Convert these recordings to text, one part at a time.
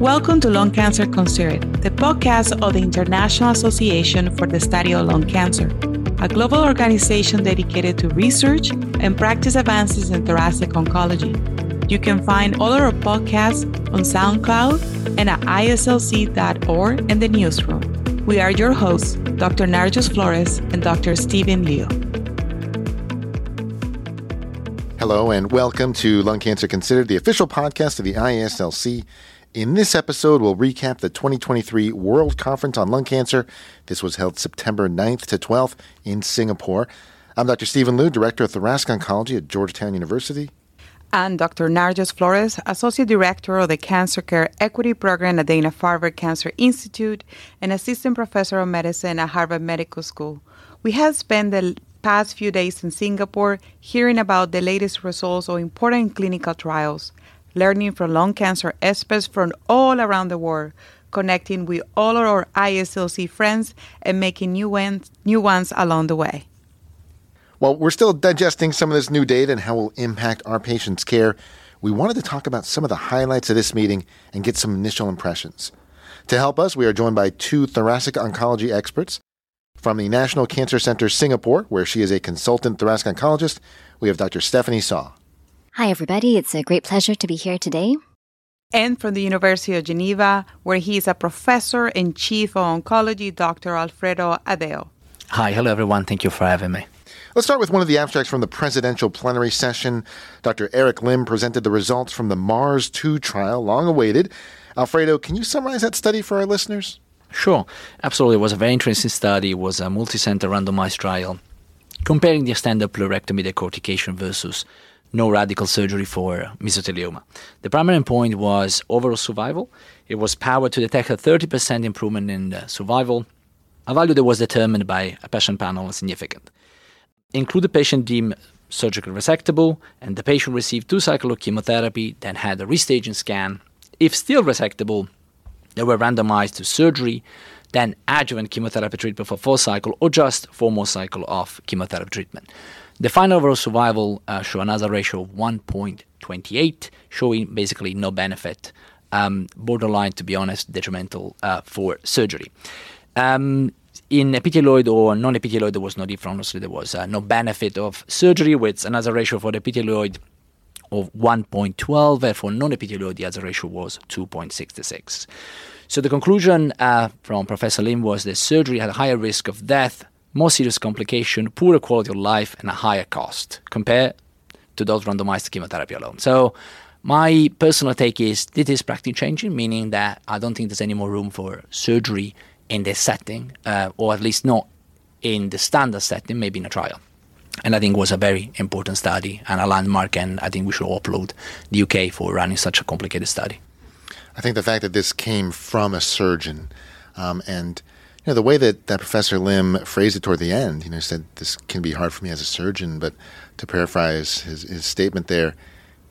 Welcome to Lung Cancer Considered, the podcast of the International Association for the Study of Lung Cancer, a global organization dedicated to research and practice advances in thoracic oncology. You can find all our podcasts on SoundCloud and at IASLC.org in the newsroom. We are your hosts, Dr. Narjust Florez and Dr. Stephen Liu. Hello, and welcome to Lung Cancer Considered, the official podcast of the IASLC. In this episode, we'll recap the 2023 World Conference on Lung Cancer. This was held September 9th to 12th in Singapore. I'm Dr. Stephen Liu, Director of Thoracic Oncology at Georgetown University. And Dr. Narjust Florez, Associate Director of the Cancer Care Equity Program at Dana Farber Cancer Institute and Assistant Professor of Medicine at Harvard Medical School. We have spent the past few days in Singapore hearing about the latest results of important clinical trials learning from lung cancer experts from all around the world, connecting with all our IASLC friends, and making new ones, new ones along the way. While we're still digesting some of this new data and how it will impact our patients' care, we wanted to talk about some of the highlights of this meeting and get some initial impressions. To help us, we are joined by two thoracic oncology experts. From the National Cancer Center Singapore, where she is a consultant thoracic oncologist, we have Dr. Stephanie Saw. Hi, everybody. It's a great pleasure to be here today. And from the University of Geneva, where he is a professor and chief of oncology, Dr. Alfredo Addeo. Hi, hello, everyone. Thank you for having me. Let's start with one of the abstracts from the presidential plenary session. Dr. Eric Lim presented the results from the MARS 2 trial, long awaited. Alfredo, can you summarize that study for our listeners? Sure, absolutely. It was a very interesting study. It was a multi-center randomized trial comparing the standard pleurectomy decortication versus no radical surgery for mesothelioma. The primary endpoint was overall survival. It was powered to detect a 30% improvement in survival, a value that was determined by a patient panel as significant. Include the patient deemed surgically resectable, and the patient received two cycles of chemotherapy, then had a restaging scan. If still resectable, they were randomized to surgery, then adjuvant chemotherapy treatment for four cycle, or just four more cycle of chemotherapy treatment. The final overall survival uh, show an hazard ratio of 1.28, showing basically no benefit, um, borderline, to be honest, detrimental uh, for surgery. Um, in epithelioid or non-epithelioid, there was no difference. There was uh, no benefit of surgery with another ratio for the epithelioid of 1.12, and for non-epithelioid, the other ratio was 2.66. So the conclusion uh, from Professor Lim was that surgery had a higher risk of death more serious complication, poorer quality of life, and a higher cost compared to those randomized chemotherapy alone. So my personal take is this is practically changing, meaning that I don't think there's any more room for surgery in this setting, uh, or at least not in the standard setting, maybe in a trial. And I think it was a very important study and a landmark, and I think we should applaud the UK for running such a complicated study. I think the fact that this came from a surgeon um, and know, the way that, that Professor Lim phrased it toward the end, you know, said this can be hard for me as a surgeon, but to paraphrase his, his statement there,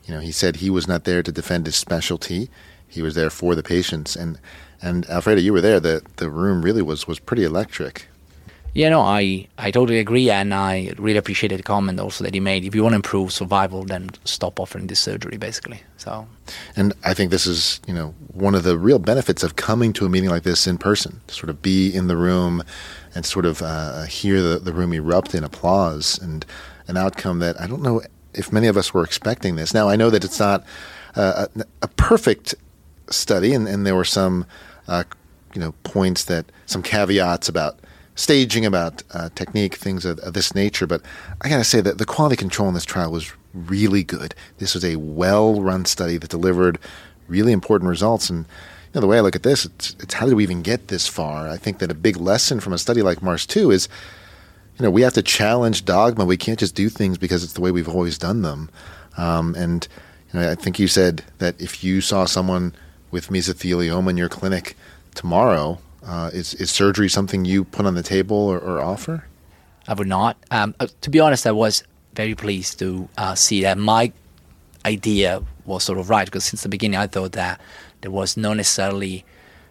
you know, he said he was not there to defend his specialty. He was there for the patients. And, and Alfredo, you were there. The, the room really was, was pretty electric. Yeah, no, I, I totally agree, and I really appreciated the comment also that he made. If you want to improve survival, then stop offering this surgery, basically. So, and I think this is you know one of the real benefits of coming to a meeting like this in person, to sort of be in the room and sort of uh, hear the, the room erupt in applause and an outcome that I don't know if many of us were expecting this. Now I know that it's not uh, a, a, perfect study, and, and there were some uh, you know points that some caveats about staging, about uh, technique, things of, of, this nature. But I got to say that the quality control in this trial was really good. This was a well run study that delivered really important results. And you know, the way I look at this, it's, it's how did we even get this far? I think that a big lesson from a study like Mars 2 is you know, we have to challenge dogma. We can't just do things because it's the way we've always done them. Um, and you know, I think you said that if you saw someone with mesothelioma in your clinic tomorrow, uh, is is surgery something you put on the table or, or offer? I would not. Um, uh, to be honest, I was very pleased to uh, see that my idea was sort of right because since the beginning I thought that there was not necessarily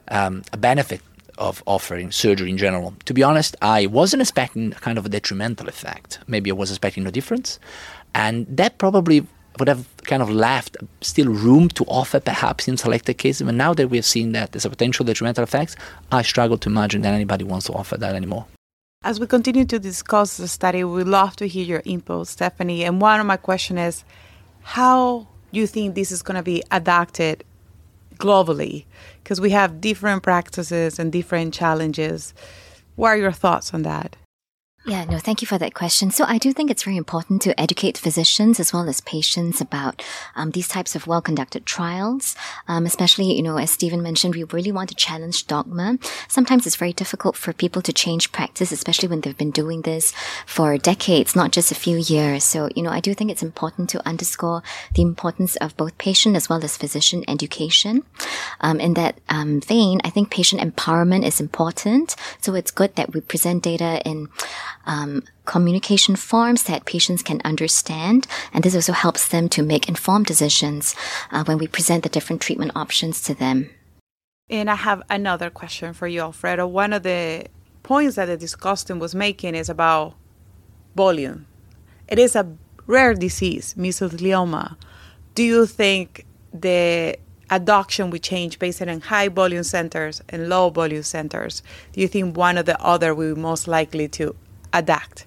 um, a benefit of offering surgery in general. To be honest, I wasn't expecting kind of a detrimental effect. Maybe I was expecting no difference, and that probably would have kind of left still room to offer perhaps in selected cases. But now that we have seen that there's a potential detrimental effects, I struggle to imagine that anybody wants to offer that anymore. As we continue to discuss the study, we'd love to hear your input, Stephanie. And one of my questions is how you think this is going to be adapted globally? Because we have different practices and different challenges. What are your thoughts on that? Yeah, no, thank you for that question. So I do think it's very important to educate physicians as well as patients about um, these types of well-conducted trials. Um, especially, you know, as Stephen mentioned, we really want to challenge dogma. Sometimes it's very difficult for people to change practice, especially when they've been doing this for decades, not just a few years. So, you know, I do think it's important to underscore the importance of both patient as well as physician education. Um, in that um, vein, I think patient empowerment is important. So it's good that we present data in um, communication forms that patients can understand. And this also helps them to make informed decisions uh, when we present the different treatment options to them. And I have another question for you, Alfredo. One of the points that the discussant was making is about volume. It is a rare disease, mesothelioma. Do you think the adoption will change based on high volume centers and low volume centers? Do you think one or the other will be most likely to adapt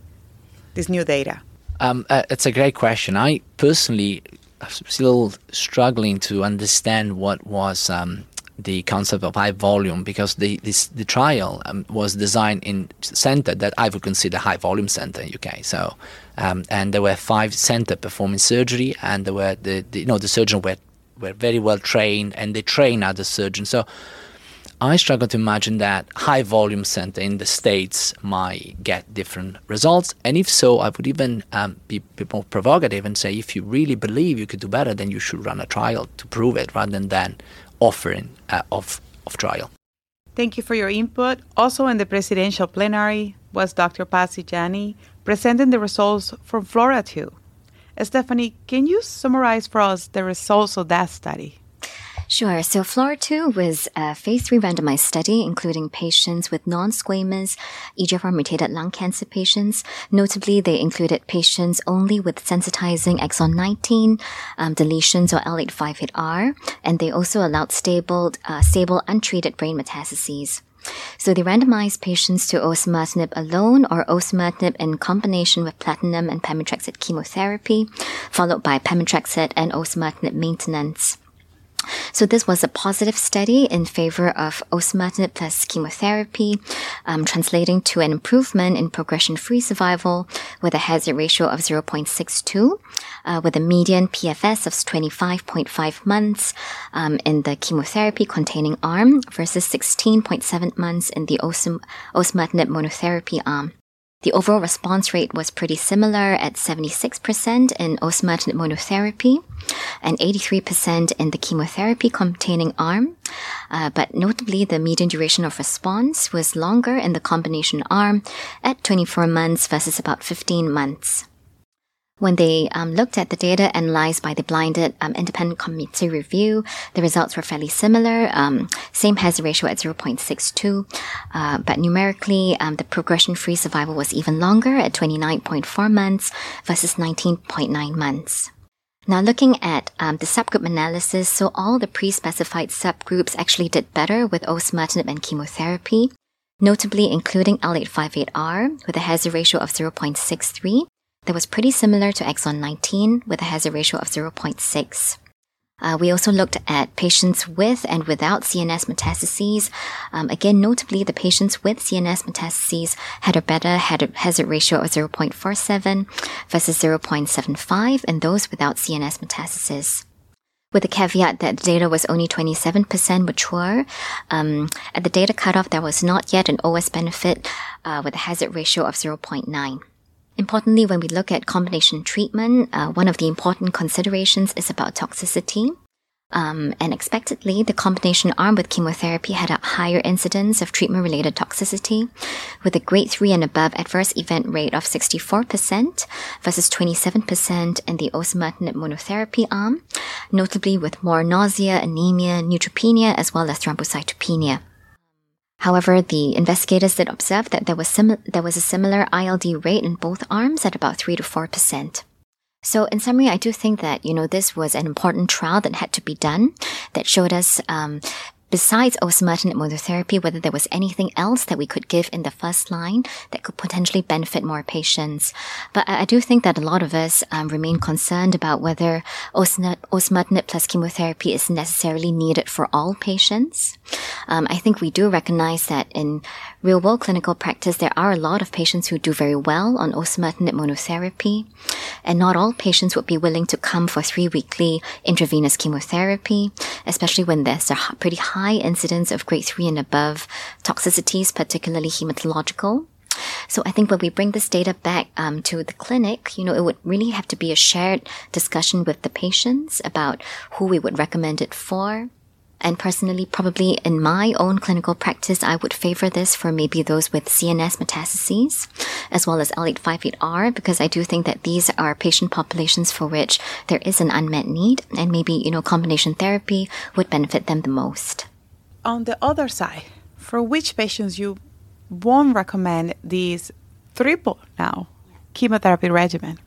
this new data? Um, uh, it's a great question. I personally still struggling to understand what was um, the concept of high volume because the this, the trial um, was designed in center that I would consider high volume center in UK. So, um, and there were five center performing surgery, and there were the, the you know the surgeon were were very well trained, and they train other surgeons. So I struggle to imagine that high volume center in the States might get different results. And if so, I would even um, be, be, more provocative and say if you really believe you could do better, then you should run a trial to prove it rather than offering uh, of, of trial. Thank you for your input. Also in the presidential plenary was Dr. Pasi Jänne presenting the results from FLAURA 2. Stephanie, can you summarize for us the results of that study? Sure. So FLAURA 2 was a phase 3 randomized study including patients with non-squamous EGFR mutated lung cancer patients. Notably, they included patients only with sensitizing exon 19 um, deletions or L858R, and they also allowed stable, uh, stable untreated brain metastases. So they randomized patients to osimertinib alone or osimertinib in combination with platinum and pemetrexed chemotherapy, followed by pemetrexed and osimertinib maintenance. So this was a positive study in favor of osimertinib plus chemotherapy, um, translating to an improvement in progression-free survival with a hazard ratio of 0.62, uh, with a median PFS of 25.5 months um, in the chemotherapy-containing arm versus 16.7 months in the osim- osimertinib monotherapy arm. The overall response rate was pretty similar at 76% in osimertinib monotherapy and 83% in the chemotherapy containing arm. Uh, but notably, the median duration of response was longer in the combination arm at 24 months versus about 15 months. When they um, looked at the data analyzed by the blinded um, independent committee review, the results were fairly similar. Um, same hazard ratio at 0.62, uh, but numerically, um, the progression-free survival was even longer at 29.4 months versus 19.9 months. Now, looking at um, the subgroup analysis, so all the pre-specified subgroups actually did better with osimertinib and chemotherapy, notably including L858R with a hazard ratio of 0.63 that was pretty similar to exon 19 with a hazard ratio of 0.6. Uh, we also looked at patients with and without CNS metastases. Um, again, notably, the patients with CNS metastases had a better hazard ratio of 0.47 versus 0.75 in those without CNS metastases. With the caveat that the data was only 27% mature, um, at the data cutoff, there was not yet an OS benefit uh, with a hazard ratio of 0.9. Importantly, when we look at combination treatment, uh, one of the important considerations is about toxicity. Um, and expectedly, the combination arm with chemotherapy had a higher incidence of treatment related toxicity, with a grade 3 and above adverse event rate of 64% versus 27% in the osimertinib monotherapy arm, notably with more nausea, anemia, neutropenia, as well as thrombocytopenia. However, the investigators did observe that there was, sim- there was a similar ILD rate in both arms at about 3 to 4%. So, in summary, I do think that, you know, this was an important trial that had to be done that showed us um, besides osimertinib monotherapy, whether there was anything else that we could give in the first line that could potentially benefit more patients. But I, I do think that a lot of us um, remain concerned about whether osimertinib plus chemotherapy is necessarily needed for all patients. Um, I think we do recognize that in real world clinical practice, there are a lot of patients who do very well on osimertinib monotherapy, and not all patients would be willing to come for three weekly intravenous chemotherapy, especially when there's a pretty high incidence of grade 3 and above toxicities, particularly hematological. So I think when we bring this data back um, to the clinic, you know, it would really have to be a shared discussion with the patients about who we would recommend it for. And personally, probably in my own clinical practice, I would favor this for maybe those with CNS metastases, as well as L858R, because I do think that these are patient populations for which there is an unmet need, and maybe, you know, combination therapy would benefit them the most. On the other side, for which patients you won't recommend these triple now chemotherapy regimen?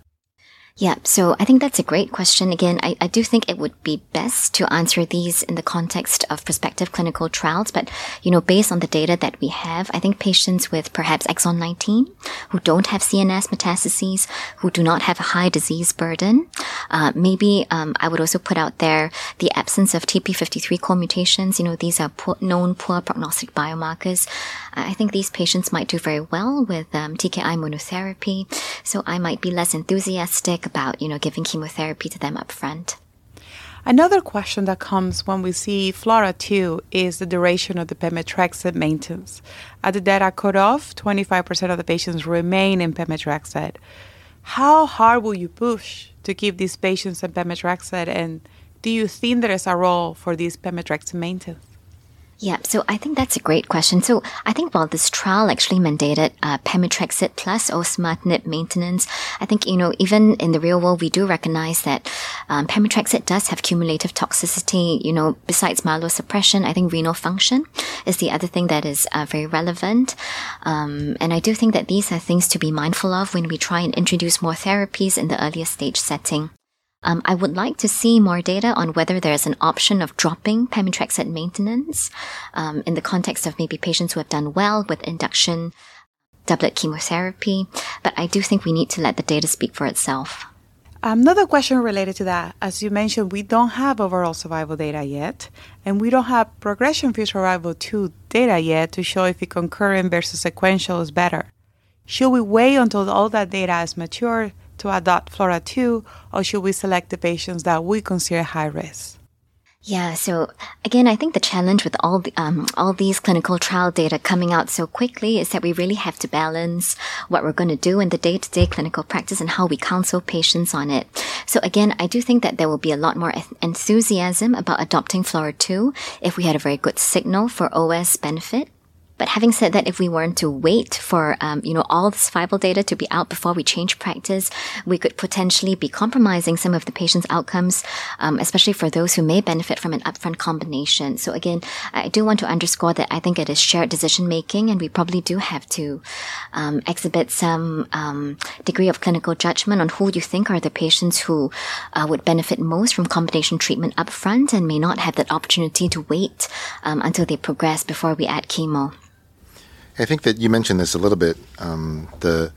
Yeah, so I think that's a great question. Again, I, I do think it would be best to answer these in the context of prospective clinical trials. But, you know, based on the data that we have, I think patients with perhaps exon 19 who don't have CNS metastases, who do not have a high disease burden, uh, maybe um, I would also put out there the absence of TP53 co-mutations. You know, these are poor, known poor prognostic biomarkers. I think these patients might do very well with um, TKI monotherapy. So I might be less enthusiastic about, you know, giving chemotherapy to them up front. Another question that comes when we see FLAURA 2 is the duration of the pemetrexed maintenance. At the data cutoff, 25% of the patients remain in pemetrexed. How hard will you push to keep these patients in pemetrexed, and do you think there is a role for these pemetrexed maintenance? Yeah, so I think that's a great question. So I think while this trial actually mandated uh, plus osimertinib maintenance, I think, you know, even in the real world, we do recognize that um, does have cumulative toxicity, you know, besides myelosuppression, I think renal function is the other thing that is uh, very relevant. Um, and I do think that these are things to be mindful of when we try and introduce more therapies in the earlier stage setting. Um, I would like to see more data on whether there's an option of dropping pemetrexed maintenance um, in the context of maybe patients who have done well with induction doublet chemotherapy. But I do think we need to let the data speak for itself. Another question related to that. As you mentioned, we don't have overall survival data yet, and we don't have progression free survival 2 data yet to show if concurrent versus sequential is better. Should we wait until all that data is mature to adopt FLAURA 2, or should we select the patients that we consider high risk? Yeah, so again, I think the challenge with all the, um, all these clinical trial data coming out so quickly is that we really have to balance what we're going to do in the day-to-day clinical practice and how we counsel patients on it. So again, I do think that there will be a lot more enthusiasm about adopting FLAURA 2 if we had a very good signal for OS benefit but having said that, if we weren't to wait for, um, you know, all this survival data to be out before we change practice, we could potentially be compromising some of the patient's outcomes, um, especially for those who may benefit from an upfront combination. So again, I do want to underscore that I think it is shared decision making, and we probably do have to um, exhibit some um, degree of clinical judgment on who you think are the patients who uh, would benefit most from combination treatment upfront and may not have that opportunity to wait um, until they progress before we add chemo. I think that you mentioned this a little bit. Um, the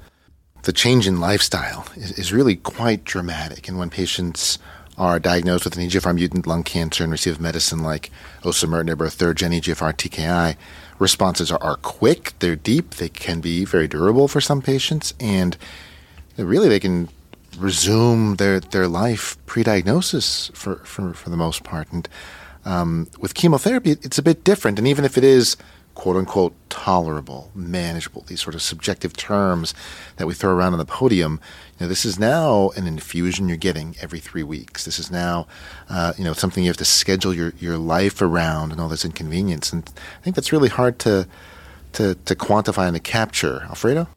the change in lifestyle is, is, really quite dramatic, and when patients are diagnosed with an EGFR mutant lung cancer and receive medicine like osimertinib or third gen EGFR TKI, responses are, are quick, they're deep, they can be very durable for some patients, and really they can resume their, their life pre-diagnosis for, for, for the most part. And um, with chemotherapy, it's a bit different. And even if it is quote unquote tolerable, manageable, these sort of subjective terms that we throw around on the podium. You know, this is now an infusion you're getting every three weeks. This is now, uh, you know, something you have to schedule your, your life around and all this inconvenience. And I think that's really hard to, to, to quantify and to capture. Alfredo?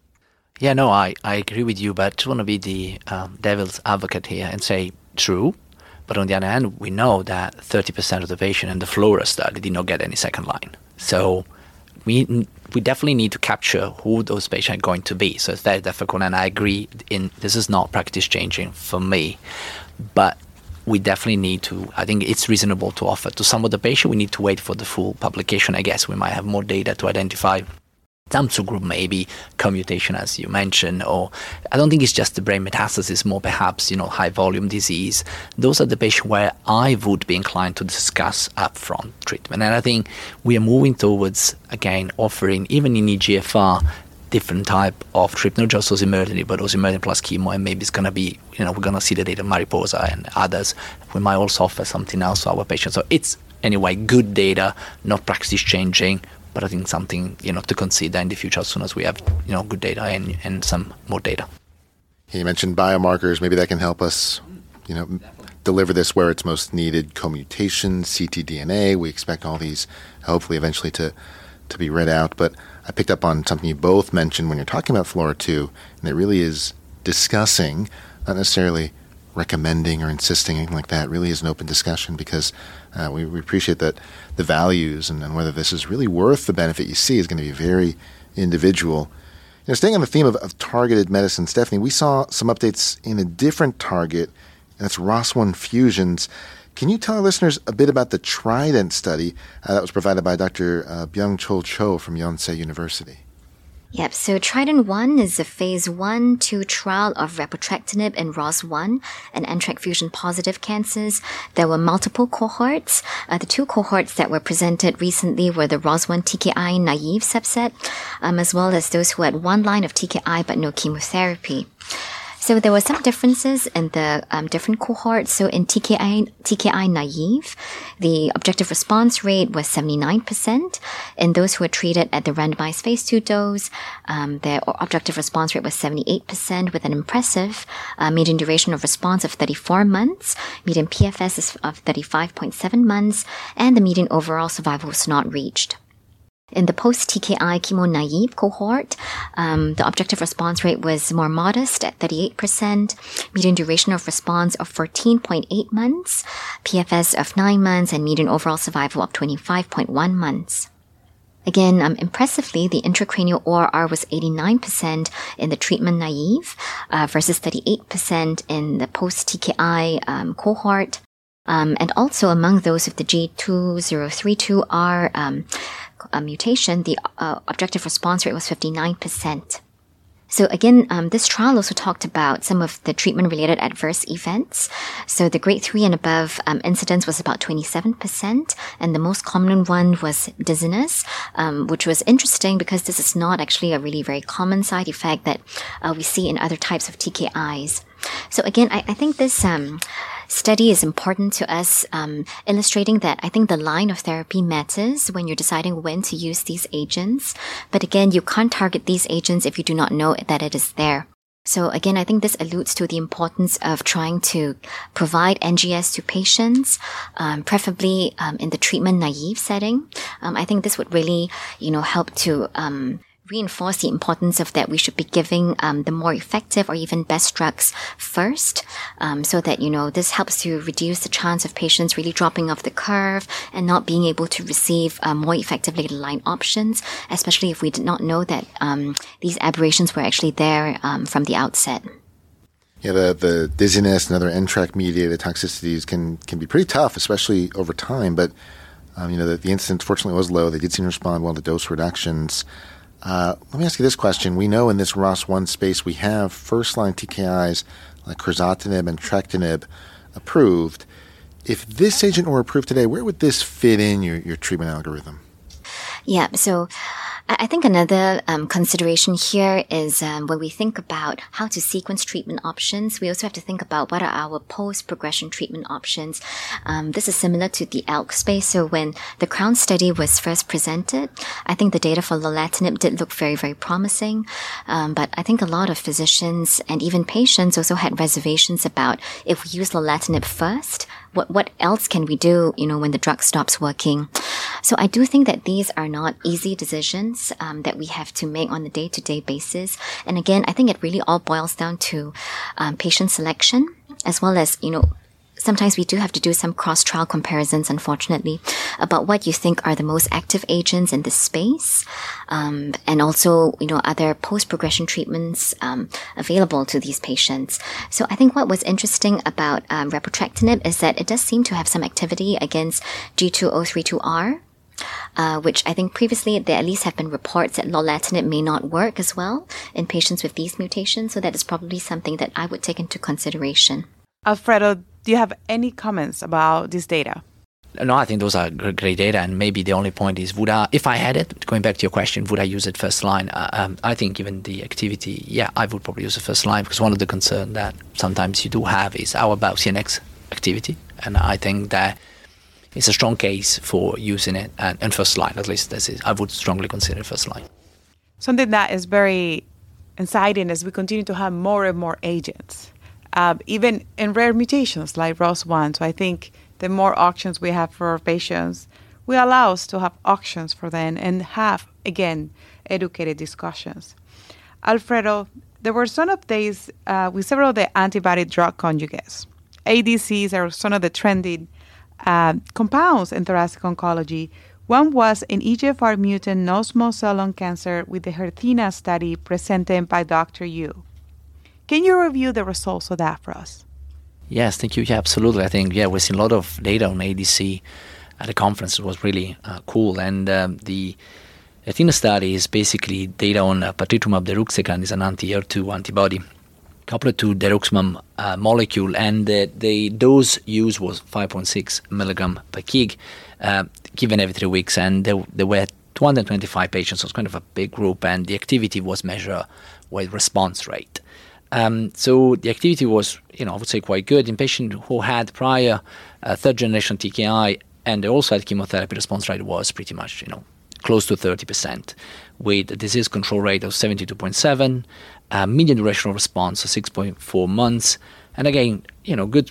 Yeah, no, I, I agree with you, but I just want to be the um, devil's advocate here and say true. But on the other hand, we know that 30% of the patient in the FLAURA study did not get any second line. So we we definitely need to capture who those patients are going to be. So it's very difficult, and I agree. In this is not practice changing for me, but we definitely need to. I think it's reasonable to offer to some of the patients. We need to wait for the full publication. I guess we might have more data to identify some subgroup maybe co-mutation as you mentioned or i don't think it's just the brain metastasis more perhaps you know high volume disease those are the patients where i would be inclined to discuss upfront treatment and i think we are moving towards again offering even in egfr different type of treatment, not just osimertinib, but osimertinib plus chemo, and maybe it's going to be, you know, we're going to see the data Mariposa and others. We might also offer something else to our patients. So it's, anyway, good data, not practice changing, but I think something you know to consider in the future as soon as we have you know good data and, and some more data. You mentioned biomarkers. Maybe that can help us, you know, deliver this where it's most needed. Co-mutation, ctDNA. We expect all these, hopefully, eventually to to be read out. But I picked up on something you both mentioned when you're talking about FLAURA2, and it really is discussing, not necessarily recommending or insisting anything like that. really is an open discussion because uh, we, we, appreciate that the values and, and, whether this is really worth the benefit you see is going to be very individual. You know, staying on the theme of, of, targeted medicine, Stephanie, we saw some updates in a different target, and that's ROS1 fusions. Can you tell our listeners a bit about the Trident study uh, that was provided by Dr. Uh, Byung-Chul Cho from Yonsei University? Yep, so Trident 1 is a phase 1 2 trial of repotrectinib in ROS1 and NTRK fusion positive cancers. There were multiple cohorts. Uh, the two cohorts that were presented recently were the ROS1 TKI naive subset, um, as well as those who had one line of TKI but no chemotherapy. So there were some differences in the um, different cohorts. So in TKI, TKI naive, the objective response rate was 79%. In those who were treated at the randomized phase two dose, um, their objective response rate was 78% with an impressive uh, median duration of response of 34 months, median PFS of 35.7 months, and the median overall survival was not reached. In the post-TKI chemo-naive cohort, um, the objective response rate was more modest at 38%, median duration of response of 14.8 months, PFS of 9 months, and median overall survival of 25.1 months. Again, um, impressively, the intracranial ORR was 89% in the treatment naive uh, versus 38% in the post-TKI um, cohort. Um, and also among those with the G2032R um, uh, mutation, the uh, objective response rate was 59%. So again, um, this trial also talked about some of the treatment-related adverse events. So the grade three and above um, incidence was about 27%, and the most common one was dizziness, um, which was interesting because this is not actually a really very common side effect that uh, we see in other types of TKIs. So again, I, I think this um, study is important to us, um, illustrating that I think the line of therapy matters when you're deciding when to use these agents. But again, you can't target these agents if you do not know that it is there. So again, I think this alludes to the importance of trying to provide NGS to patients, um, preferably um, in the treatment naive setting. Um, I think this would really, you know, help to um, reinforce the importance of that we should be giving um, the more effective or even best drugs first um, so that you know this helps to reduce the chance of patients really dropping off the curve and not being able to receive uh, more effective later line options especially if we did not know that um, these aberrations were actually there um, from the outset yeah, the, the dizziness and other NTRK mediated toxicities can, can be pretty tough, especially over time. But um, you know, the, the incidence fortunately was low. They did seem to respond well to dose reductions. Uh, let me ask you this question. We know in this ROS1 space we have first line TKIs like crizotinib and entrectinib approved. If this agent were approved today, where would this fit in your, your treatment algorithm? Yeah, so I think another um, consideration here is um, when we think about how to sequence treatment options, we also have to think about what are our post-progression treatment options. Um, this is similar to the ALK space. So when the Crown study was first presented, I think the data for lorlatinib did look very, very promising. Um, but I think a lot of physicians and even patients also had reservations about if we use lorlatinib first, what what else can we do you know when the drug stops working? So i do think that these are not easy decisions um, that we have to make on a day-to-day basis. And again i think it really all boils down to um, patient selection as well as you know sometimes we do have to do some cross trial comparisons, unfortunately, about what you think are the most active agents in this space. Um, and also, you know, are there post progression treatments um, available to these patients? So I think what was interesting about um, repotrectinib is that it does seem to have some activity against G2032R. Uh, which I think previously there at least have been reports that lorlatinib may not work as well in patients with these mutations. So that is probably something that I would take into consideration. Alfredo, do you have any comments about this data? No, I think those are great data, and maybe the only point is would I, if I had it, going back to your question, would I use it first line? Uh, um, I think given the activity, yeah, I would probably use it first line because one of the concerns that sometimes you do have is how about CNS activity, and I think that it's a strong case for using it and, and first line. At least this is, I would strongly consider first line. Something that is very exciting as we continue to have more and more agents uh, even in rare mutations like ROS1. So I think the more options we have for our patients, we allow us to have options for them and have, again, educated discussions. Alfredo, there were some updates uh, with several of the antibody drug conjugates. ADCs are some of the trending uh, compounds in thoracic oncology. One was an EGFR mutant non-small cell lung cancer with the HERTHENA study presented by Dr. Yu. Can you review the results of that for us? Yes, thank you. Yeah, absolutely. I think yeah, we've seen a lot of data on ADC at the conference. It was really uh, cool, and um, the HERTHENA study is basically data on uh, patritumab deruxtecan is an anti-HER2 antibody coupled to deruxtecan uh, molecule, and the, the dose used was 5.6 milligram per kg, uh, given every three weeks, and there, there were 225 patients, so it's kind of a big group, and the activity was measured with response rate. Um, so the activity was, you know, I would say quite good in patients who had prior uh, third generation TKI and they also had chemotherapy. Response rate was pretty much, you know, close to 30%, with a disease control rate of 72.7, uh, median duration of response of 6.4 months, and again, you know, good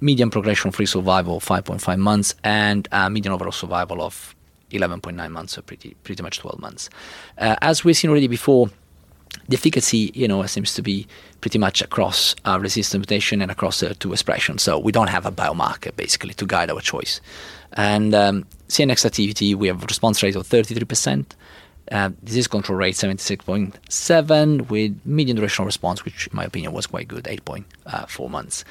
median progression-free survival of 5.5 months, and uh, median overall survival of 11.9 months, so pretty pretty much 12 months. Uh, as we've seen already before, the efficacy, you know, seems to be pretty much across uh, resistant mutation and across the two expressions. So we don't have a biomarker basically to guide our choice. And um, CNS activity, we have a response rate of 33%, uh, disease control rate 76.7, with median duration response, which in my opinion was quite good, 8.4 uh, months.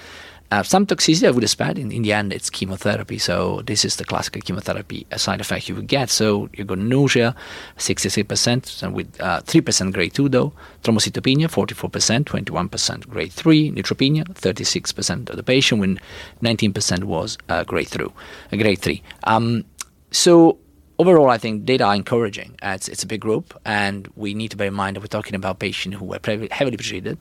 Uh, some toxicity I would expect. In, in the end, it's chemotherapy. So this is the classical chemotherapy side effect you would get. So you got nausea, 66%, and with uh, 3% grade 2 though. Thrombocytopenia, 44%, 21% grade 3. Neutropenia, 36% of the patient, when 19% was uh, grade 3. Uh, grade 3. Um, so overall, I think data are encouraging. It's, it's a big group, and we need to bear in mind that we're talking about patients who were heavily treated.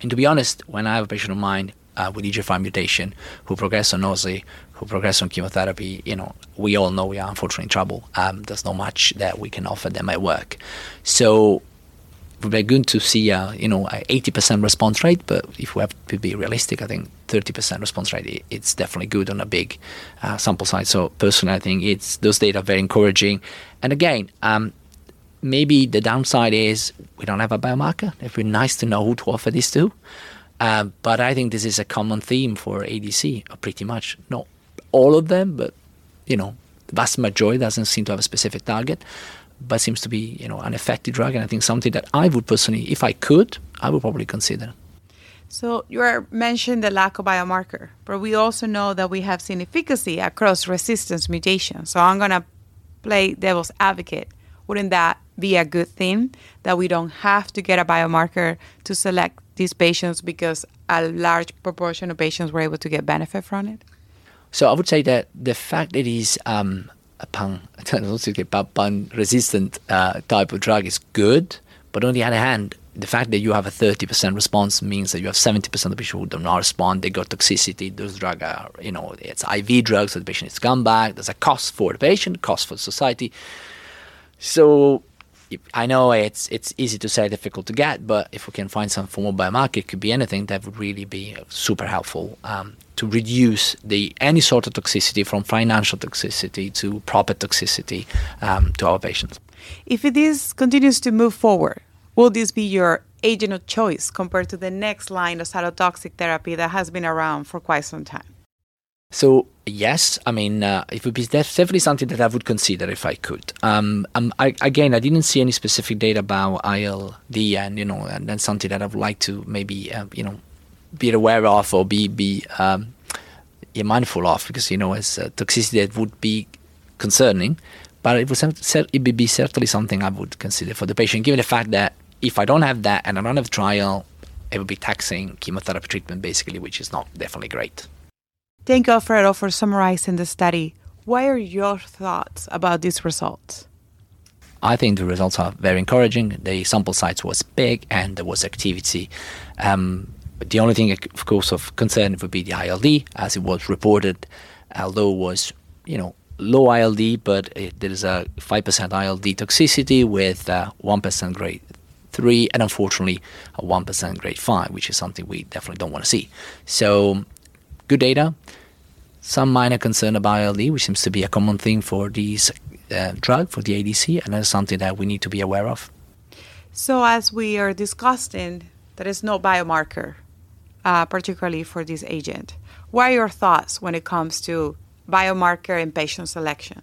And to be honest, when I have a patient of mine uh, with EGFR mutation who progress on OSI, who progress on chemotherapy, you know, we all know we are unfortunately in trouble. Um, there's not much that we can offer that might work. So it would be good to see, uh, you know, 80% response rate, but if we have to be realistic, I think 30% response rate, it's definitely good on a big uh, sample size. So personally, I think it's those data are very encouraging. And again, um, maybe the downside is we don't have a biomarker. It'd be nice to know who to offer this to. Uh, but I think this is a common theme for ADC, uh, pretty much. Not all of them, but you know, the vast majority doesn't seem to have a specific target, but seems to be you know an effective drug, and I think something that I would personally, if I could, I would probably consider. So you mentioned the lack of biomarker, but we also know that we have seen efficacy across resistance mutations. So I'm gonna play devil's advocate. Wouldn't that be a good thing that we don't have to get a biomarker to select these patients because a large proportion of patients were able to get benefit from it? So I would say that the fact that it is um, a pan, resistant uh, type of drug is good, but on the other hand, the fact that you have a 30% response means that you have 70% of people who do not respond. They got toxicity. Those drugs are, you know, it's IV drugs, so the patient is come back. There's a cost for the patient, cost for society. So I know it's it's easy to say, difficult to get, but if we can find some form of biomarker, it could be anything that would really be super helpful um, to reduce the any sort of toxicity, from financial toxicity to proper toxicity, um, to our patients. If this continues to move forward, will this be your agent of choice compared to the next line of cytotoxic therapy that has been around for quite some time? So yes, I mean uh, it would be definitely something that I would consider if I could. Um, um, I, again, I didn't see any specific data about ILD, and you know, and that's something that I would like to maybe uh, you know be aware of or be be um, mindful of because you know as uh, toxicity that would be concerning, but it would it would be certainly something I would consider for the patient, given the fact that if I don't have that and I don't have trial, it would be taxing chemotherapy treatment basically, which is not definitely great. Thank you, Alfredo, for summarizing the study. What are your thoughts about these results? I think the results are very encouraging. The sample size was big and there was activity. Um, the only thing, of course, of concern would be the ILD, as it was reported, although it was, you know, low ILD, but it, there is a 5% ILD toxicity with uh, 1% grade 3 and unfortunately a 1% grade 5, which is something we definitely don't want to see. So good data. Some minor concern about ILD, which seems to be a common thing for these uh, drug for the ADC, and that's something that we need to be aware of. So, as we are discussing, there is no biomarker, uh, particularly for this agent. What are your thoughts when it comes to biomarker and patient selection?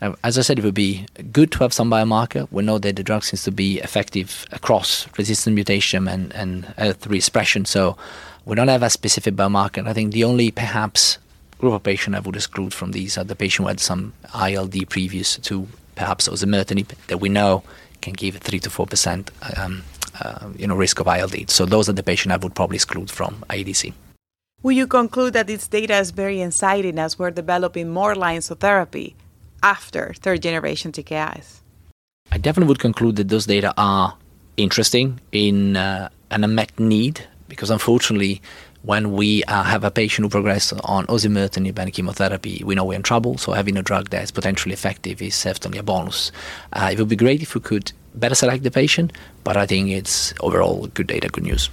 Uh, as I said, it would be good to have some biomarker. We know that the drug seems to be effective across resistant mutation and, and HER3 expression. So we don't have a specific biomarker. I think the only perhaps group of patients I would exclude from these are the patient who had some ILD previous to perhaps osimertinib that we know can give three to four percent um, uh, you know risk of ILD. So those are the patients I would probably exclude from ADC. Will you conclude that this data is very exciting as we're developing more lines of therapy after third generation TKIs? I definitely would conclude that those data are interesting in uh, an unmet need because unfortunately, when we uh, have a patient who progresses on osimertinib and chemotherapy, we know we're in trouble. So having a drug that is potentially effective is certainly a bonus. Uh, it would be great if we could better select the patient, but I think it's overall good data, good news.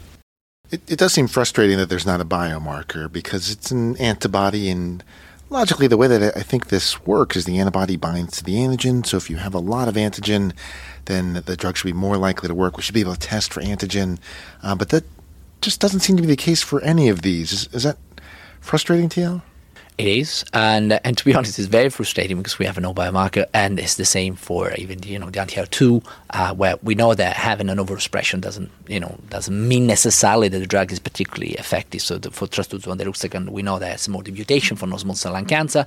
It, it does seem frustrating that there's not a biomarker because it's an antibody and logically the way that I think this works is the antibody binds to the antigen. So if you have a lot of antigen, then the drug should be more likely to work. We should be able to test for antigen, uh, but that just doesn't seem to be the case for any of these. Is, is that frustrating to you? It is, and and to be honest, it's very frustrating because we have no biomarker, and it's the same for even you know the anti-HER2, uh, where we know that having an overexpression doesn't you know doesn't mean necessarily that the drug is particularly effective. So the, for trastuzumab deruxtecan, we know that it's more the mutation for non-small cell lung cancer.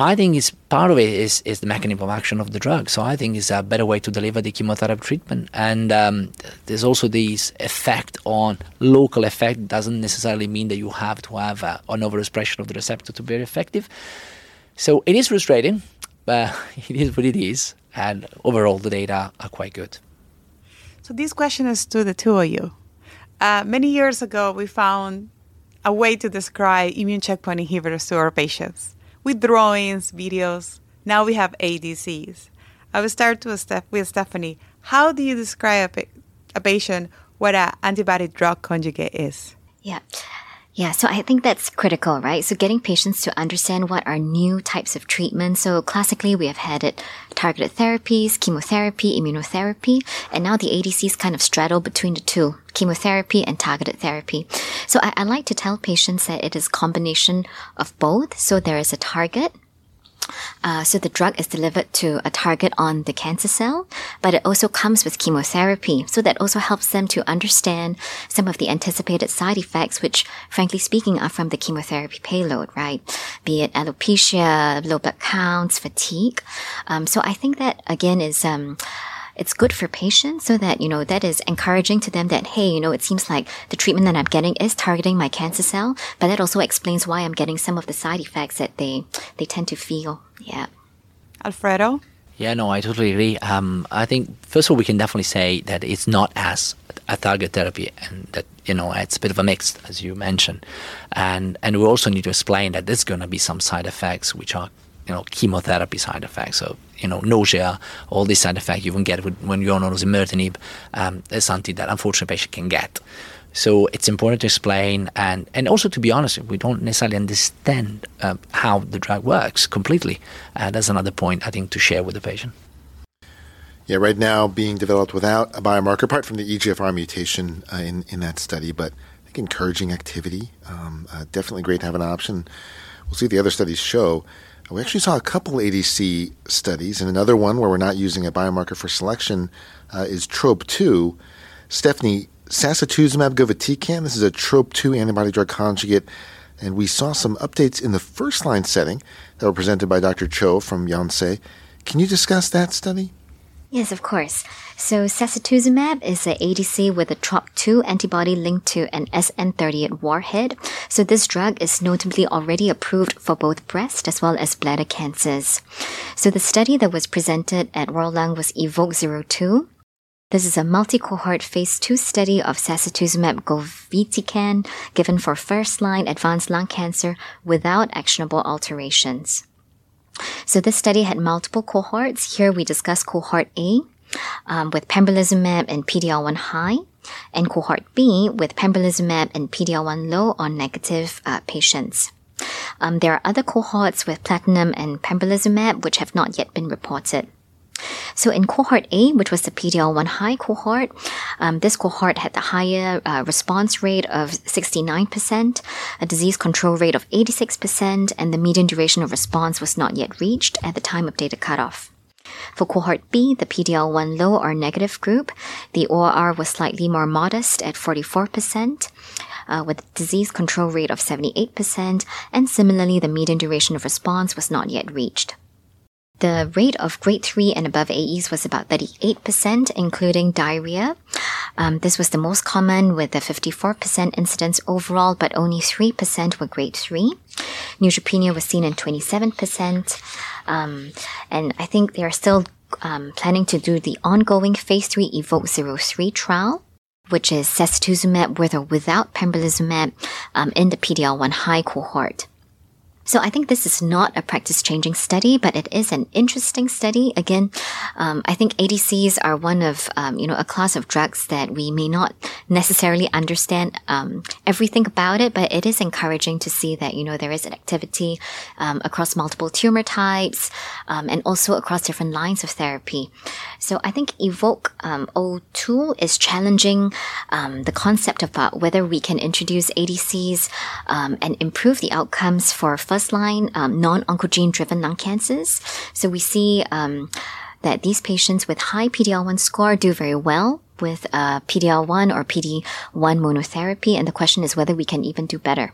I think it's part of it is, is the mechanism of action of the drug. So I think it's a better way to deliver the chemotherapy treatment. And um, there's also this effect on local effect. Doesn't necessarily mean that you have to have uh, an overexpression of the receptor to be effective. So it is frustrating, but it is what it is. And overall, the data are quite good. So this question is to the two of you. Uh, many years ago, we found a way to describe immune checkpoint inhibitors to our patients with drawings, videos. Now we have ADCs. I will start to step with Stephanie. How do you describe a, a patient what an antibody drug conjugate is? Yeah. Yeah, so I think that's critical, right? So getting patients to understand what are new types of treatment. So classically, we have had it targeted therapies, chemotherapy, immunotherapy, and now the ADCs kind of straddle between the two, chemotherapy and targeted therapy. So I, I like to tell patients that it is combination of both. So there is a target, uh, so the drug is delivered to a target on the cancer cell, but it also comes with chemotherapy. So that also helps them to understand some of the anticipated side effects, which frankly speaking are from the chemotherapy payload, right? Be it alopecia, low blood counts, fatigue. Um, so I think that again is, um, it's good for patients so that, you know, that is encouraging to them that, hey, you know, it seems like the treatment that I'm getting is targeting my cancer cell, but that also explains why I'm getting some of the side effects that they, they tend to feel. Yeah. Alfredo? Yeah, no, I totally agree. Um, I think first of all, we can definitely say that it's not as a target therapy, and that you know it's a bit of a mix, as you mentioned, and and we also need to explain that there's going to be some side effects which are you know chemotherapy side effects. So you know nausea, all these side effects you can get when you're on osimertinib. Um, is something that unfortunately patient can get. So it's important to explain and, and also to be honest, we don't necessarily understand uh, how the drug works completely. Uh, that's another point I think to share with the patient. Yeah, right now being developed without a biomarker, apart from the EGFR mutation uh, in in that study, but I think encouraging activity. Um, uh, definitely great to have an option we'll see what the other studies show. We actually saw a couple ADC studies, and another one where we're not using a biomarker for selection uh, is TROP2. Stephanie, sacituzumab govitecan, this is a TROP2 antibody drug conjugate, and we saw some updates in the first line setting that were presented by Dr. Cho from Yonsei. Can you discuss that study? Yes, of course. So sacituzumab is an ADC with a TROP2 antibody linked to an SN38 warhead. So this drug is notably already approved for both breast as well as bladder cancers. So the study that was presented at World Lung was EVOKE-02. This is a multi-cohort phase 2 study of sacituzumab govitecan given for first-line advanced lung cancer without actionable alterations. So this study had multiple cohorts. Here we discuss cohort A um, with pembrolizumab and PD-L1 high, and cohort B with pembrolizumab and PD-L1 low or negative uh, patients. Um, there are other cohorts with platinum and pembrolizumab which have not yet been reported. So in cohort A, which was the PD-L1 high cohort, um, this cohort had the higher uh, response rate of 69%, a disease control rate of 86%, and the median duration of response was not yet reached at the time of data cutoff. For cohort B, the PD-L1 low or negative group, the ORR was slightly more modest at 44%. Uh, with a disease control rate of 78%, and similarly, the median duration of response was not yet reached. The rate of grade 3 and above AEs was about 38%, including diarrhea. Um, this was the most common with a 54% incidence overall, but only 3% were grade 3. Neutropenia was seen in 27%. Um, and I think they are still um, planning to do the ongoing phase 3 EVOKE 03 trial which is sacituzumab with or without pembrolizumab um, in the PD-L1 high cohort. So I think this is not a practice changing study, but it is an interesting study. Again, um, I think ADCs are one of, um, you know, a class of drugs that we may not necessarily understand um, everything about it, but it is encouraging to see that, you know, there is an activity um, across multiple tumor types um, and also across different lines of therapy. So I think Evoke um, 02 is challenging the concept about whether we can introduce ADCs and improve the outcomes for first first line um, non-oncogene driven lung cancers. So we see um, that these patients with high PD-L1 score do very well with uh, PD-L1 or PD-1 monotherapy, and the question is whether we can even do better.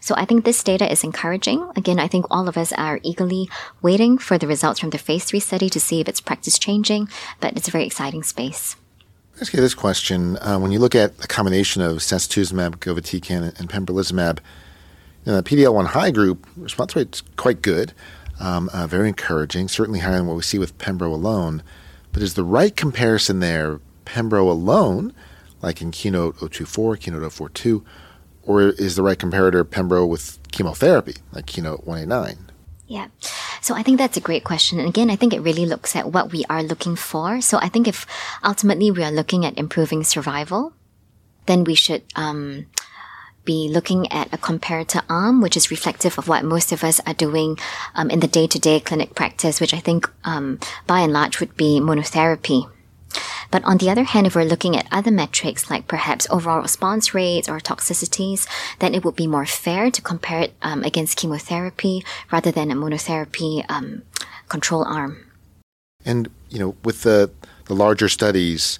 So I think this data is encouraging. Again, I think all of us are eagerly waiting for the results from the phase three study to see if it's practice changing, but it's a very exciting space. Let's get this question. Uh, when you look at the combination of sacituzumab, govitecan, and pembrolizumab, in the PD-L1 high group, response rate's quite good, um, uh, very encouraging, certainly higher than what we see with Pembro alone. But is the right comparison there Pembro alone, like in Keynote 024, Keynote 042, or is the right comparator Pembro with chemotherapy, like Keynote 189? Yeah. So I think that's a great question. And again, I think it really looks at what we are looking for. So I think if ultimately we are looking at improving survival, then we should um, be looking at a comparator arm, which is reflective of what most of us are doing um, in the day-to-day clinic practice, which I think um, by and large would be monotherapy. But on the other hand, if we're looking at other metrics like perhaps overall response rates or toxicities, then it would be more fair to compare it um, against chemotherapy rather than a monotherapy um, control arm. And you know, with the the larger studies,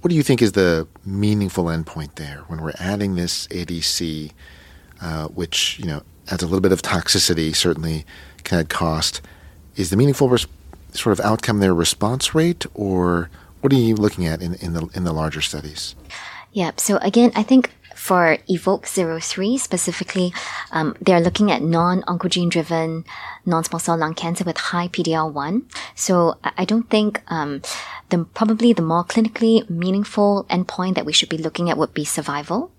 what do you think is the meaningful endpoint there when we're adding this ADC, uh, which you know adds a little bit of toxicity, certainly can add cost? Is the meaningful res- sort of outcome there response rate, or what are you looking at in, in the in the larger studies? Yeah. So again, I think for Evoke 03 specifically, um, they're looking at non-oncogene driven non-small cell lung cancer with high PD-L1. So I don't think um, the probably the more clinically meaningful endpoint that we should be looking at would be survival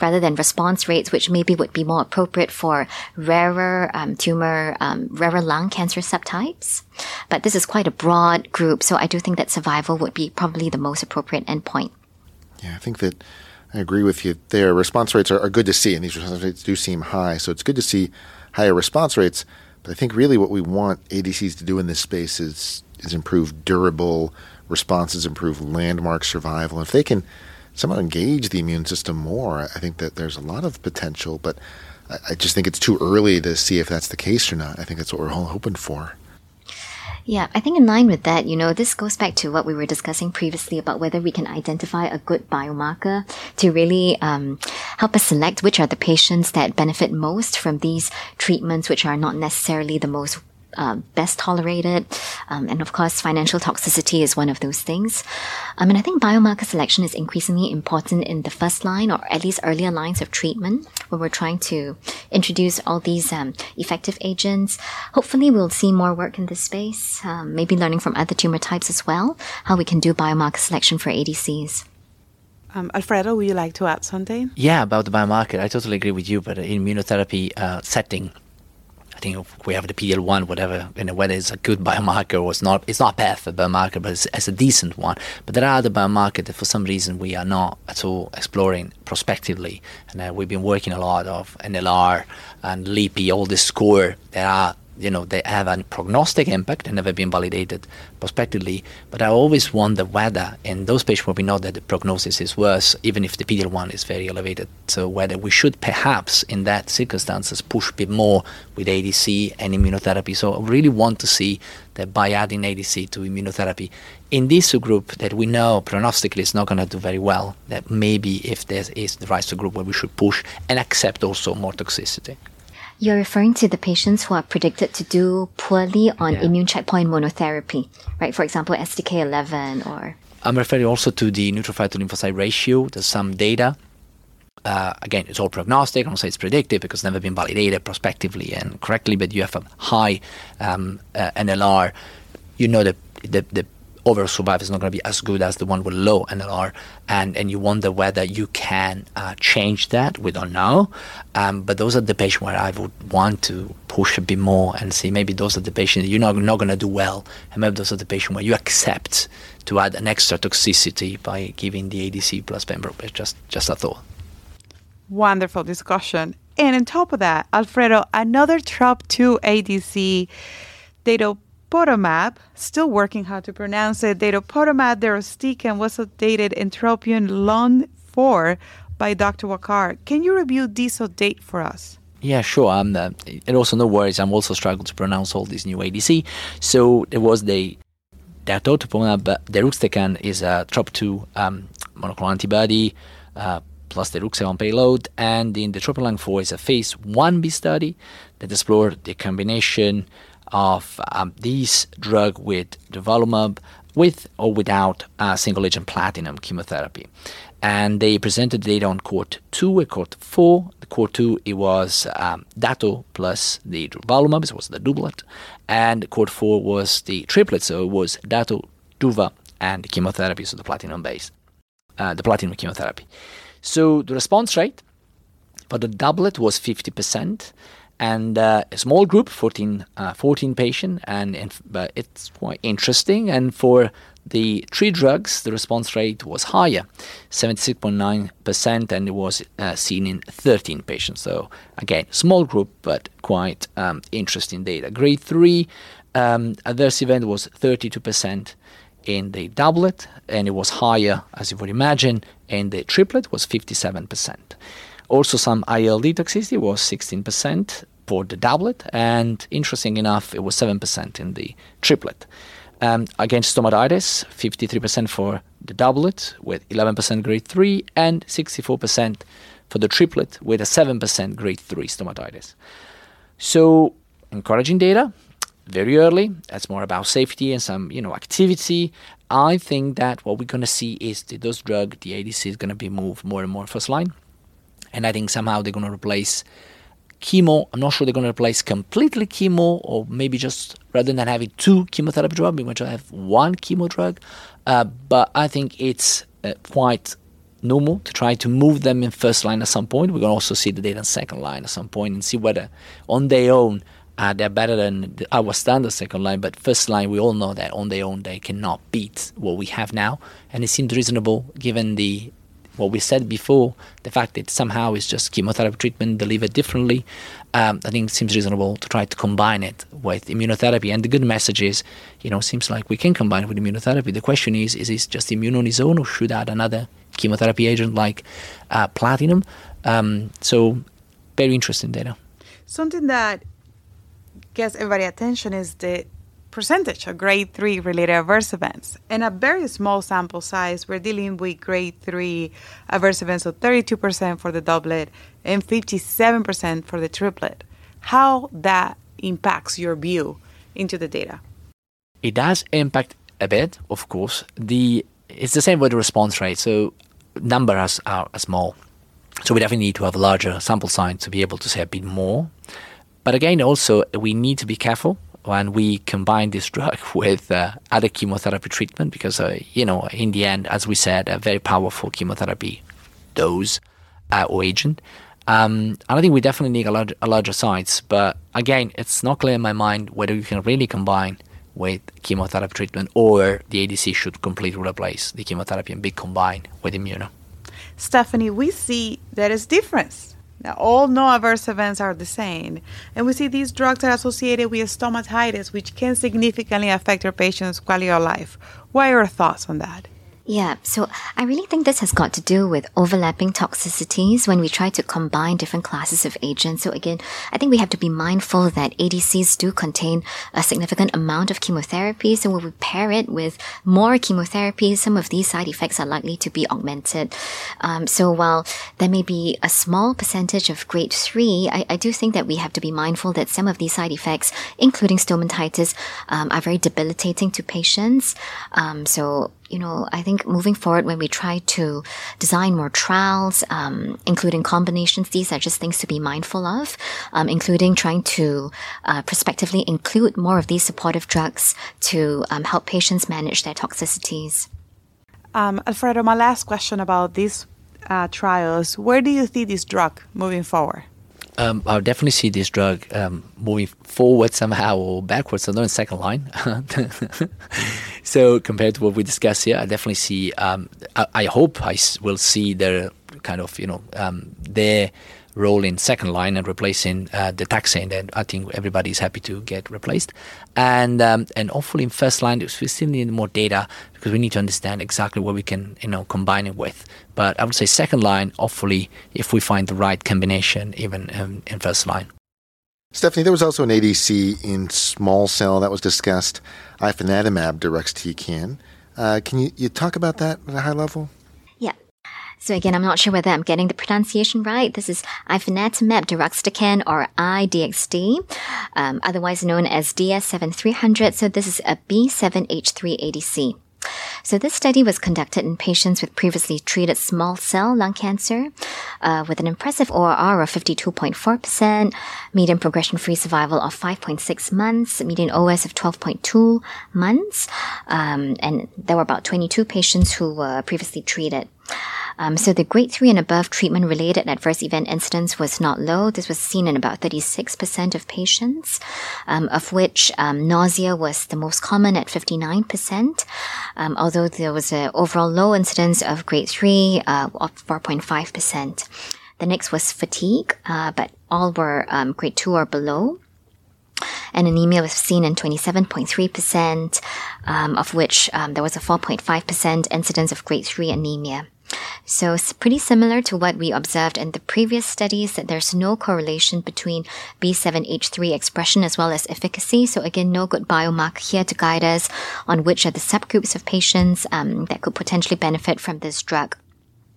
rather than response rates, which maybe would be more appropriate for rarer um, tumor, um, rarer lung cancer subtypes. But this is quite a broad group, so I do think that survival would be probably the most appropriate endpoint. Yeah, I think that I agree with you there. Response rates are, are good to see, and these response rates do seem high. So it's good to see higher response rates. But I think really what we want ADCs to do in this space is is improve durable responses, improve landmark survival. If they can somehow engage the immune system more, I think that there's a lot of potential. But I, I just think it's too early to see if that's the case or not. I think that's what we're all hoping for. Yeah, I think in line with that, you know, this goes back to what we were discussing previously about whether we can identify a good biomarker to really um, help us select which are the patients that benefit most from these treatments, which are not necessarily the most uh, best tolerated. Um, and of course, financial toxicity is one of those things. Um, and I think biomarker selection is increasingly important in the first line or at least earlier lines of treatment when we're trying to introduce all these um, effective agents. Hopefully, we'll see more work in this space, um, maybe learning from other tumor types as well, how we can do biomarker selection for ADCs. Um, Alfredo, would you like to add something? Yeah, about the biomarker, I totally agree with you. But in immunotherapy uh, setting, I think we have the PL1, whatever, you know, whether it's a good biomarker or it's not, it's not perfect biomarker, but it's, it's, a decent one. But there are other biomarkers that for some reason we are not at all exploring prospectively. And uh, we've been working a lot of NLR and LIPI, all this score. There are you know they have a prognostic impact and never been validated prospectively. But I always wonder whether in those patients where we know that the prognosis is worse, even if the PD-L1 is very elevated, so whether we should perhaps in that circumstances push a bit more with ADC and immunotherapy. So I really want to see that by adding ADC to immunotherapy in this group that we know prognostically is not going to do very well, that maybe if there is the right group where we should push and accept also more toxicity. You're referring to the patients who are predicted to do poorly on yeah. immune checkpoint monotherapy, right? For example, STK11 or. I'm referring also to the neutrophil to lymphocyte ratio. There's some data. Uh, again, it's all prognostic. I don't say it's predictive because it's never been validated prospectively and correctly, but you have a high um, uh, NLR. You know that the, the overall survival is not going to be as good as the one with low NLR, and, and you wonder whether you can uh, change that. We don't know, um, but those are the patients where I would want to push a bit more and see maybe those are the patients you're not, not going to do well, and maybe those are the patients where you accept to add an extra toxicity by giving the ADC plus pembro. It's just just a thought. Wonderful discussion. And on top of that, Alfredo, another TROP2 ADC, Dato Datopotamab, still working how to pronounce it, datopotamab deruxtecan was updated in Tropion Lung 4 by Dr. Wakar. Can you review this update for us? Yeah, sure. Um, uh, and also, no worries. I'm also struggling to pronounce all these new ADC. So there was the datopotamab deruxtecan is a TROP2 um, monoclonal antibody uh, plus the Ruxeon payload, and in the Tropion 4 is a phase 1b study that explored the combination of um, this drug with durvalumab with or without uh, single agent platinum chemotherapy. And they presented data on cohort 2 and cohort 4. The cohort 2, it was um, Dato plus the durvalumab, it was the doublet. And cohort 4 was the triplet, so it was Dato, Duva, and chemotherapy, so the platinum base, uh, the platinum chemotherapy. So the response rate for the doublet was 50%, and uh, a small group, 14, uh, 14 patient, and, and but it's quite interesting. And for the three drugs, the response rate was higher, 76.9%, and it was uh, seen in 13 patients. So again, small group, but quite um, interesting data. Grade three um, adverse event was 32% in the doublet, and it was higher, as you would imagine, in the triplet was 57%. Also, some ILD toxicity was 16% for the doublet, and interesting enough, it was 7% in the triplet. Um, against stomatitis, 53% for the doublet with 11% grade 3, and 64% for the triplet with a 7% grade 3 stomatitis. So, encouraging data, very early. That's more about safety and some, you know, activity. I think that what we're going to see is that dose drug, the ADC, is going to be moved more and more first line and I think somehow they're going to replace chemo. I'm not sure they're going to replace completely chemo, or maybe just rather than having two chemotherapy drugs, we might just have one chemo drug. Uh, but I think it's uh, quite normal to try to move them in first line at some point. We're going to also see the data in second line at some point and see whether on their own uh, they're better than our standard second line. But first line, we all know that on their own they cannot beat what we have now, and it seems reasonable given the what we said before, the fact that somehow it's just chemotherapy treatment delivered differently, um, I think it seems reasonable to try to combine it with immunotherapy. And the good message is, you know, seems like we can combine it with immunotherapy. The question is, is it just immune on its own or should add another chemotherapy agent like uh, platinum? Um, so very interesting data. Something that gets everybody attention is the percentage of grade 3 related adverse events. In a very small sample size, we're dealing with grade 3 adverse events of 32% for the doublet and 57% for the triplet. How that impacts your view into the data? It does impact a bit, of course. The it's the same with the response rate. So numbers are small. So we definitely need to have a larger sample size to be able to say a bit more. But again, also we need to be careful when we combine this drug with uh, other chemotherapy treatment because, uh, you know, in the end, as we said, a very powerful chemotherapy dose uh, or agent. Um, and I think we definitely need a, large, a larger size. But again, it's not clear in my mind whether you can really combine with chemotherapy treatment or the ADC should completely replace the chemotherapy and be combined with immuno. Stephanie, we see there is difference. Now, all no adverse events are the same, and we see these drugs are associated with stomatitis, which can significantly affect your patient's quality of life. What are your thoughts on that? Yeah, so I really think this has got to do with overlapping toxicities when we try to combine different classes of agents. So again, I think we have to be mindful that ADCs do contain a significant amount of chemotherapy. So when we pair it with more chemotherapy, some of these side effects are likely to be augmented. Um, so while there may be a small percentage of grade three, I, I, do think that we have to be mindful that some of these side effects, including stomatitis, um, are very debilitating to patients. Um, so you know, I think moving forward, when we try to design more trials, um, including combinations, these are just things to be mindful of, um, including trying to uh, prospectively include more of these supportive drugs to um, help patients manage their toxicities. Um, Alfredo, my last question about these uh, trials: Where do you see this drug moving forward? Um, I'll definitely see this drug um, moving forward somehow or backwards, so not in second line. so compared to what we discussed here, I definitely see. Um, I, I, hope I will see their kind of you know um, their role in second line and replacing uh, the taxane. And I think everybody's happy to get replaced. And um, and hopefully in first line, we still need more data because we need to understand exactly what we can you know combine it with. But I would say second line, hopefully, if we find the right combination, even um, in first line. Stephanie, there was also an ADC in small cell that was discussed, ifinatamab deruxtecan. Uh, can you, you talk about that at a high level? So again, I'm not sure whether I'm getting the pronunciation right. This is ifinatamab deruxtecan or IDXD, um, otherwise known as DS7300. So this is a B7H3 ADC. So this study was conducted in patients with previously treated small cell lung cancer, uh, with an impressive ORR of 52.4%, median progression-free survival of 5.6 months, median OS of 12.2 months, um, and there were about 22 patients who were previously treated. Um, so the grade 3 and above treatment related adverse event incidence was not low. This was seen in about 36% of patients, um, of which um, nausea was the most common at 59%, um, although there was an overall low incidence of grade 3 uh, of 4.5%. The next was fatigue, uh, but all were um, grade 2 or below and anemia was seen in 27.3%, um, of which um, there was a 4.5% incidence of grade 3 anemia. So it's pretty similar to what we observed in the previous studies that there's no correlation between B7H3 expression as well as efficacy. So again, no good biomarker here to guide us on which are the subgroups of patients um, that could potentially benefit from this drug.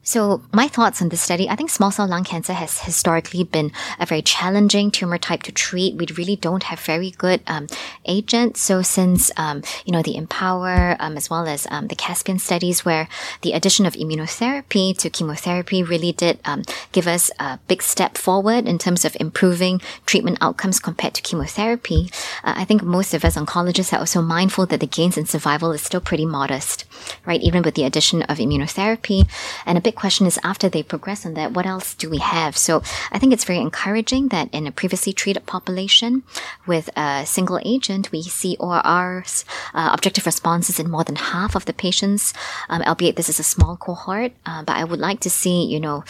So my thoughts on this study, I think small cell lung cancer has historically been a very challenging tumor type to treat. We really don't have very good um, agents. So since um, you know the IMpower um, as well as um, the Caspian studies, where the addition of immunotherapy to chemotherapy really did um, give us a big step forward in terms of improving treatment outcomes compared to chemotherapy, uh, I think most of us oncologists are also mindful that the gains in survival is still pretty modest, right? Even with the addition of immunotherapy, and a big question is after they progress on that, what else do we have? So I think it's very encouraging that in a previously treated population with a single agent, we see ORRs, uh, objective responses in more than half of the patients, um, albeit this is a small cohort. Uh, but I would like to see, you know,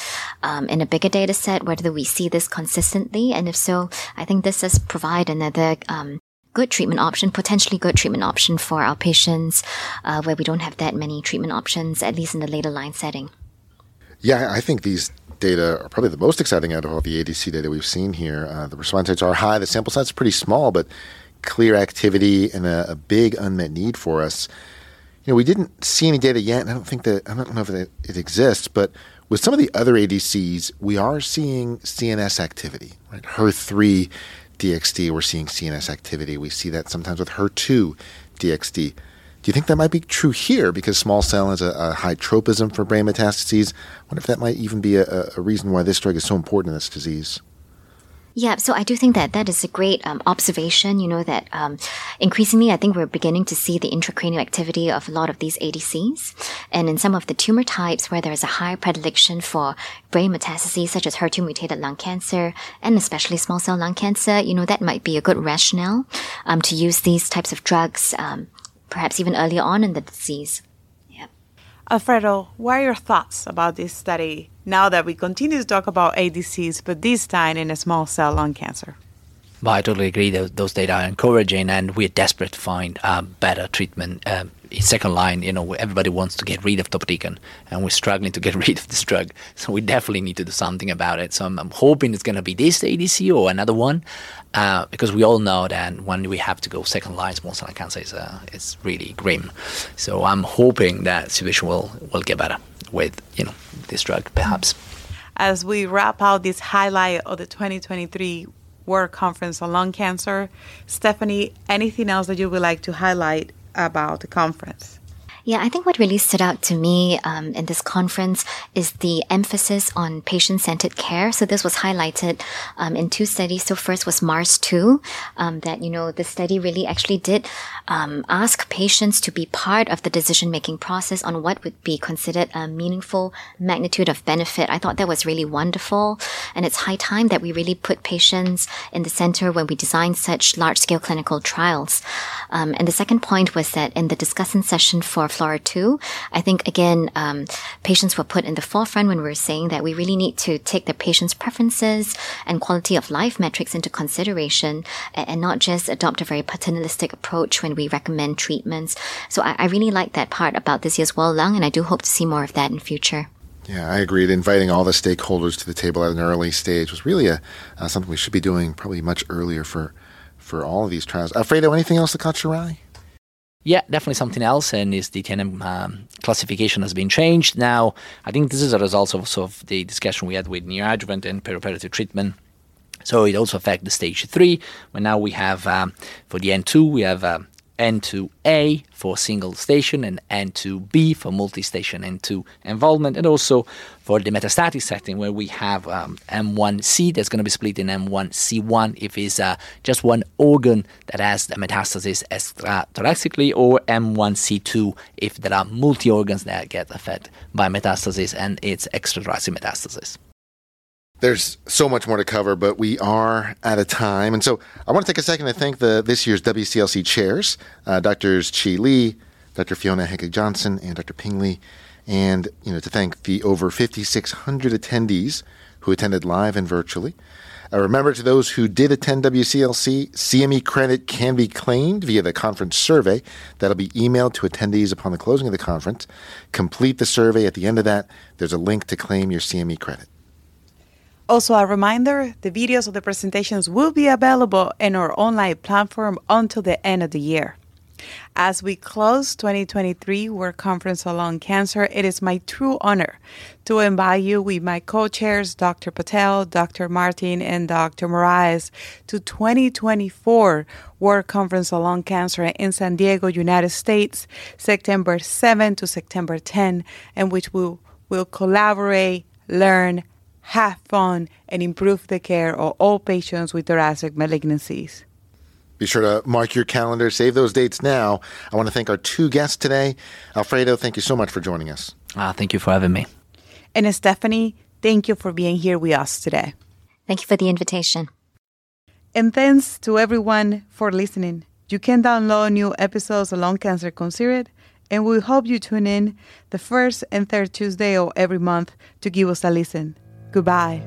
um, in a bigger data set, whether we see this consistently. And if so, I think this does provide another um, good treatment option, potentially good treatment option for our patients uh, where we don't have that many treatment options, at least in the later line setting. Yeah, I think these data are probably the most exciting out of all the ADC data we've seen here. Uh, the response rates are high. The sample size is pretty small, but clear activity and a, a, big unmet need for us. You know, we didn't see any data yet, and I don't think that I don't know if it, it exists, but with some of the other ADCs, we are seeing CNS activity. Right, HER3 DXD, we're seeing CNS activity. We see that sometimes with HER2 DXD. Do you think that might be true here because small cell has a, a high tropism for brain metastases? I wonder if that might even be a, a reason why this drug is so important in this disease. Yeah, so I do think that that is a great um, observation. You know, that um, increasingly I think we're beginning to see the intracranial activity of a lot of these ADCs. And in some of the tumor types where there is a high predilection for brain metastases, such as HER2 mutated lung cancer and especially small cell lung cancer, you know, that might be a good rationale um, to use these types of drugs, um, perhaps even earlier on in the disease. Alfredo, what are your thoughts about this study now that we continue to talk about ADCs, but this time in a small cell lung cancer? Well, I totally agree. Those, those data are encouraging, and we're desperate to find better treatment. Um, in second line, you know, everybody wants to get rid of topotecan, and we're struggling to get rid of this drug. So we definitely need to do something about it. So I'm, I'm hoping it's going to be this ADC or another one, uh, because we all know that when we have to go second line, small cell cancer is uh, it's really grim. So I'm hoping that situation will will get better with you know this drug, perhaps. As we wrap out this highlight of the 2023 World Conference on Lung Cancer. Stephanie, anything else that you would like to highlight about the conference? Yeah, I think what really stood out to me um, in this conference is the emphasis on patient centered care. So this was highlighted um, in two studies. So first was Mars 2, um, that, you know, the study really actually did um, ask patients to be part of the decision making process on what would be considered a meaningful magnitude of benefit. I thought that was really wonderful. And it's high time that we really put patients in the center when we design such large scale clinical trials. Um, and the second point was that in the discussion session for FLAURA 2, I think again, um, patients were put in the forefront when we were saying that we really need to take the patient's preferences and quality of life metrics into consideration and, and not just adopt a very paternalistic approach when we recommend treatments. So I, I really like that part about this year's World Lung, and I do hope to see more of that in future. Yeah, I agreed. Inviting all the stakeholders to the table at an early stage was really a, uh, something we should be doing probably much earlier for, for all of these trials. Alfredo, anything else that caught your eye? Yeah, definitely something else, and is the TNM um, classification has been changed. Now, I think this is a result of, of the discussion we had with neoadjuvant and perioperative treatment. So it also affects the stage three, where now we have um, for the N2 we have um, N2A for single station and N2B for multi-station N2 involvement, and also for the metastatic setting where we have um, M1C that's going to be split in M1C1 if it's uh, just one organ that has the metastasis extrathoracically, or M1C2 if there are multi-organs that get affected by metastasis and it's extrathoracic metastasis. There's so much more to cover, but we are out of time. And so I want to take a second to thank the this year's WCLC chairs, uh, Drs. Chi Lee, Dr. Fiona Hegi-Johnson, and Dr. Ping Li, and you know to thank the over 5,600 attendees who attended live and virtually. Uh, remember to those who did attend WCLC, CME credit can be claimed via the conference survey that'll be emailed to attendees upon the closing of the conference. Complete the survey at the end of that. There's a link to claim your CME credit. Also, a reminder the videos of the presentations will be available in our online platform until the end of the year. As we close 2023 World Conference on Lung Cancer, it is my true honor to invite you with my co-chairs, Dr. Patel, Dr. Martin, and Dr. Moraes, to 2024 World Conference on Lung Cancer in San Diego, United States, September 7 to September 10, in which we will collaborate, learn, have fun, and improve the care of all patients with thoracic malignancies. Be sure to mark your calendar, save those dates now. I want to thank our two guests today. Alfredo, thank you so much for joining us. Uh, thank you for having me. And Stephanie, thank you for being here with us today. Thank you for the invitation. And thanks to everyone for listening. You can download new episodes of Lung Cancer Considered, and we hope you tune in the first and third Tuesday of every month to give us a listen. Goodbye.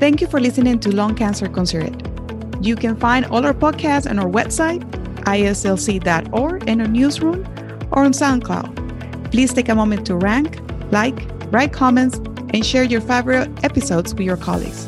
Thank you for listening to Lung Cancer Considered. You can find all our podcasts on our website, iaslc.org, in our newsroom, or on SoundCloud. Please take a moment to rank, like, write comments, and share your favorite episodes with your colleagues.